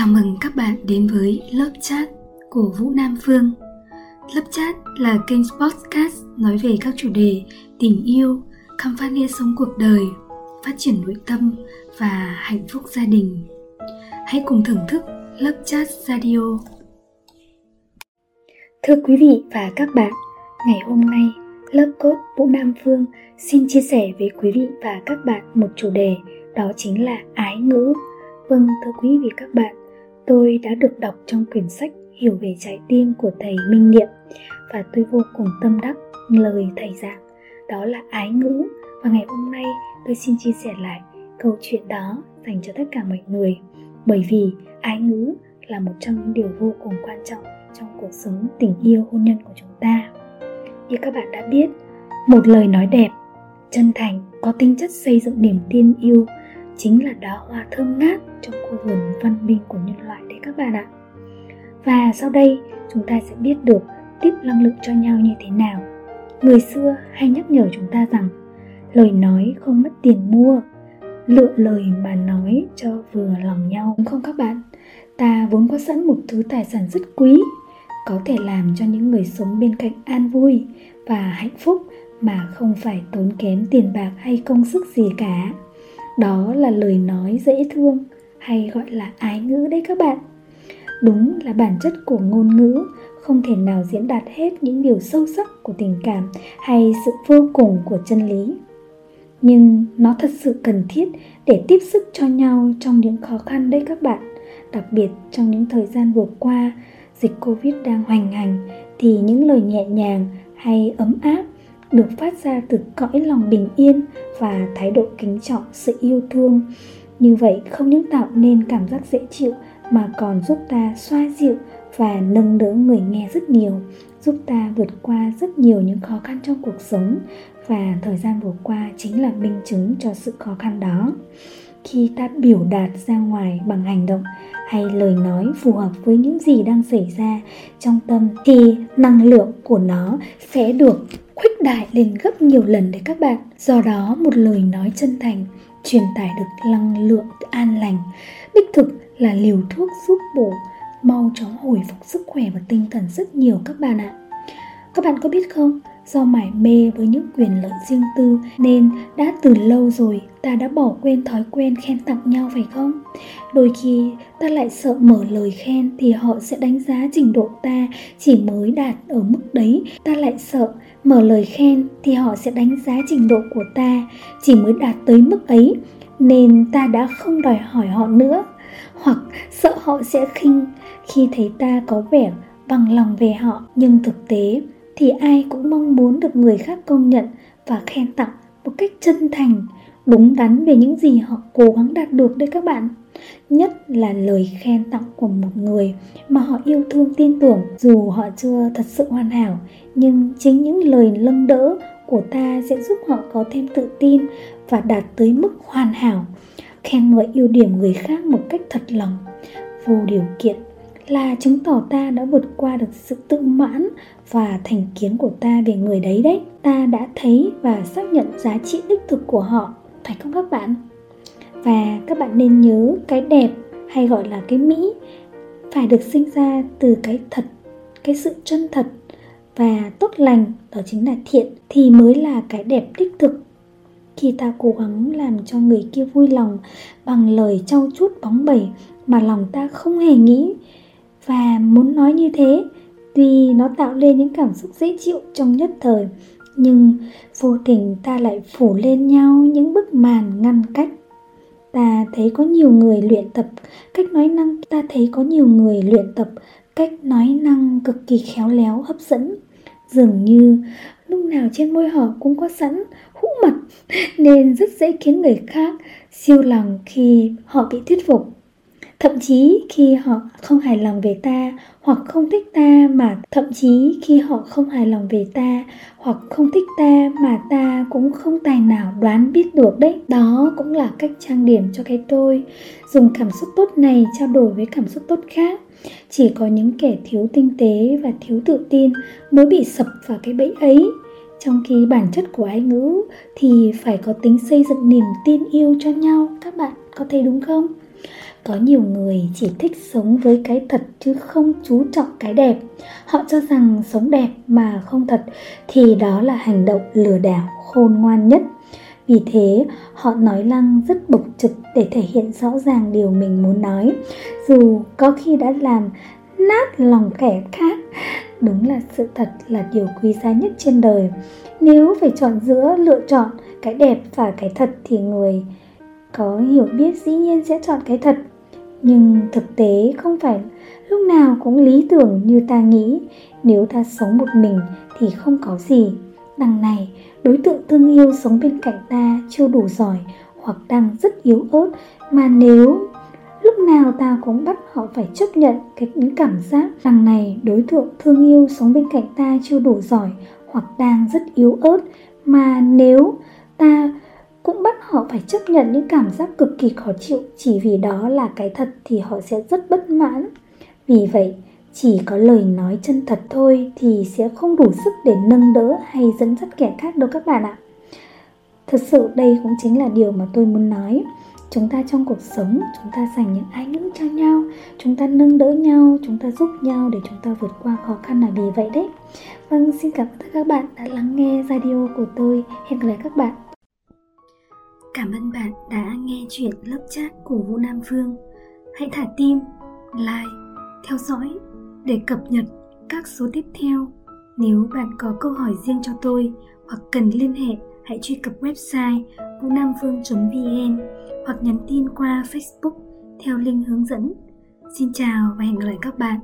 Chào mừng các bạn đến với lớp chat của Vũ Nam Phương. Lớp chat là kênh podcast nói về các chủ đề tình yêu, khám phá nghĩa sống cuộc đời, phát triển nội tâm và hạnh phúc gia đình. Hãy cùng thưởng thức lớp chat radio. Thưa quý vị và các bạn, ngày hôm nay lớp cốt Vũ Nam Phương xin chia sẻ với quý vị và các bạn một chủ đề đó chính là ái ngữ. Vâng, thưa quý vị các bạn, tôi đã được đọc trong quyển sách Hiểu về trái tim của thầy Minh Niệm và tôi vô cùng tâm đắc lời thầy giảng. Đó là ái ngữ. Và ngày hôm nay tôi xin chia sẻ lại câu chuyện đó dành cho tất cả mọi người. Bởi vì ái ngữ là một trong những điều vô cùng quan trọng trong cuộc sống tình yêu hôn nhân của chúng ta. Như các bạn đã biết, một lời nói đẹp, chân thành, có tính chất xây dựng niềm tin yêu chính là đóa hoa thơm ngát trong khu vườn văn minh của nhân loại đấy các bạn ạ. Và sau đây, chúng ta sẽ biết được tiếp năng lượng cho nhau như thế nào. Người xưa hay nhắc nhở chúng ta rằng, lời nói không mất tiền mua, lựa lời mà nói cho vừa lòng nhau. Đúng không các bạn? Ta vốn có sẵn một thứ tài sản rất quý, có thể làm cho những người sống bên cạnh an vui và hạnh phúc mà không phải tốn kém tiền bạc hay công sức gì cả đó là lời nói dễ thương hay gọi là ái ngữ đấy các bạn. Đúng là bản chất của ngôn ngữ không thể nào diễn đạt hết những điều sâu sắc của tình cảm hay sự vô cùng của chân lý. Nhưng nó thật sự cần thiết để tiếp sức cho nhau trong những khó khăn đấy các bạn. Đặc biệt trong những thời gian vừa qua, dịch covid đang hoành hành thì những lời nhẹ nhàng hay ấm áp được phát ra từ cõi lòng bình yên và thái độ kính trọng, sự yêu thương. Như vậy, không những tạo nên cảm giác dễ chịu mà còn giúp ta xoa dịu và nâng đỡ người nghe rất nhiều, giúp ta vượt qua rất nhiều những khó khăn trong cuộc sống. Và thời gian vừa qua chính là minh chứng cho sự khó khăn đó. Khi ta biểu đạt ra ngoài bằng hành động hay lời nói phù hợp với những gì đang xảy ra trong tâm, thì năng lượng của nó sẽ được khuếch đại lên gấp nhiều lần đấy các bạn. Do đó, một lời nói chân thành, truyền tải được năng lượng an lành, đích thực là liều thuốc giúp bổ mau chóng hồi phục sức khỏe và tinh thần rất nhiều các bạn ạ. Các bạn có biết không? Do mải mê với những quyền lợi riêng tư, nên đã từ lâu rồi ta đã bỏ quên thói quen khen tặng nhau, phải không? Đôi khi ta lại sợ mở lời khen thì họ sẽ đánh giá trình độ ta chỉ mới đạt ở mức đấy. Ta lại sợ mở lời khen thì họ sẽ đánh giá trình độ của ta chỉ mới đạt tới mức ấy, nên ta đã không đòi hỏi họ nữa. Hoặc sợ họ sẽ khinh khi thấy ta có vẻ bằng lòng về họ, nhưng thực tế thì ai cũng mong muốn được người khác công nhận và khen tặng một cách chân thành, đúng đắn về những gì họ cố gắng đạt được đấy các bạn. Nhất là lời khen tặng của một người mà họ yêu thương, tin tưởng. Dù họ chưa thật sự hoàn hảo, nhưng chính những lời lâng đỡ của ta sẽ giúp họ có thêm tự tin và đạt tới mức hoàn hảo. Khen ngợi ưu điểm người khác một cách thật lòng, vô điều kiện là chứng tỏ ta đã vượt qua được sự tự mãn và thành kiến của ta về người đấy đấy. Ta đã thấy và xác nhận giá trị đích thực của họ. Phải không các bạn? Và các bạn nên nhớ cái đẹp hay gọi là cái mỹ phải được sinh ra từ cái thật, cái sự chân thật và tốt lành, đó chính là thiện, thì mới là cái đẹp đích thực. Khi ta cố gắng làm cho người kia vui lòng bằng lời trau chuốt bóng bẩy mà lòng ta không hề nghĩ và muốn nói như thế, tuy nó tạo lên những cảm xúc dễ chịu trong nhất thời, nhưng vô tình ta lại phủ lên nhau những bức màn ngăn cách. Ta thấy có nhiều người luyện tập cách nói năng, ta thấy có nhiều người luyện tập cách nói năng cực kỳ khéo léo, hấp dẫn. Dường như lúc nào trên môi họ cũng có sẵn hũ mật nên rất dễ khiến người khác siêu lòng khi họ bị thuyết phục thậm chí khi họ không hài lòng về ta, hoặc không thích ta mà thậm chí khi họ không hài lòng về ta, hoặc không thích ta mà ta cũng không tài nào đoán biết được đấy. Đó cũng là cách trang điểm cho cái tôi. Dùng cảm xúc tốt này trao đổi với cảm xúc tốt khác. Chỉ có những kẻ thiếu tinh tế và thiếu tự tin mới bị sập vào cái bẫy ấy. Trong khi bản chất của ái ngữ thì phải có tính xây dựng niềm tin yêu cho nhau. Các bạn có thấy đúng không? Có nhiều người chỉ thích sống với cái thật chứ không chú trọng cái đẹp. Họ cho rằng sống đẹp mà không thật thì đó là hành động lừa đảo, khôn ngoan nhất. Vì thế, họ nói lăng rất bộc trực để thể hiện rõ ràng điều mình muốn nói. Dù có khi đã làm nát lòng kẻ khác, đúng là sự thật là điều quý giá nhất trên đời. Nếu phải chọn giữa lựa chọn cái đẹp và cái thật thì người có hiểu biết dĩ nhiên sẽ chọn cái thật nhưng thực tế không phải lúc nào cũng lý tưởng như ta nghĩ. Nếu ta sống một mình thì không có gì. Đằng này, đối tượng thương yêu sống bên cạnh ta chưa đủ giỏi hoặc đang rất yếu ớt. Mà nếu lúc nào ta cũng bắt họ phải chấp nhận cái những cảm giác đằng này, đối tượng thương yêu sống bên cạnh ta chưa đủ giỏi hoặc đang rất yếu ớt. Mà nếu ta cũng bắt họ phải chấp nhận những cảm giác cực kỳ khó chịu, chỉ vì đó là cái thật thì họ sẽ rất bất mãn. Vì vậy, chỉ có lời nói chân thật thôi thì sẽ không đủ sức để nâng đỡ hay dẫn dắt kẻ khác đâu các bạn ạ. Thật sự đây cũng chính là điều mà tôi muốn nói. Chúng ta trong cuộc sống, chúng ta dành những ái ngữ cho nhau, chúng ta nâng đỡ nhau, chúng ta giúp nhau để chúng ta vượt qua khó khăn là vì vậy đấy. Vâng xin cảm ơn các bạn đã lắng nghe radio của tôi. Hẹn gặp lại các bạn. Cảm ơn bạn đã nghe chuyện lớp chat của Vũ Nam Phương. Hãy thả tim, like, theo dõi để cập nhật các số tiếp theo. Nếu bạn có câu hỏi riêng cho tôi hoặc cần liên hệ, hãy truy cập website vunamphương.vn hoặc nhắn tin qua Facebook theo link hướng dẫn. Xin chào và hẹn gặp lại các bạn.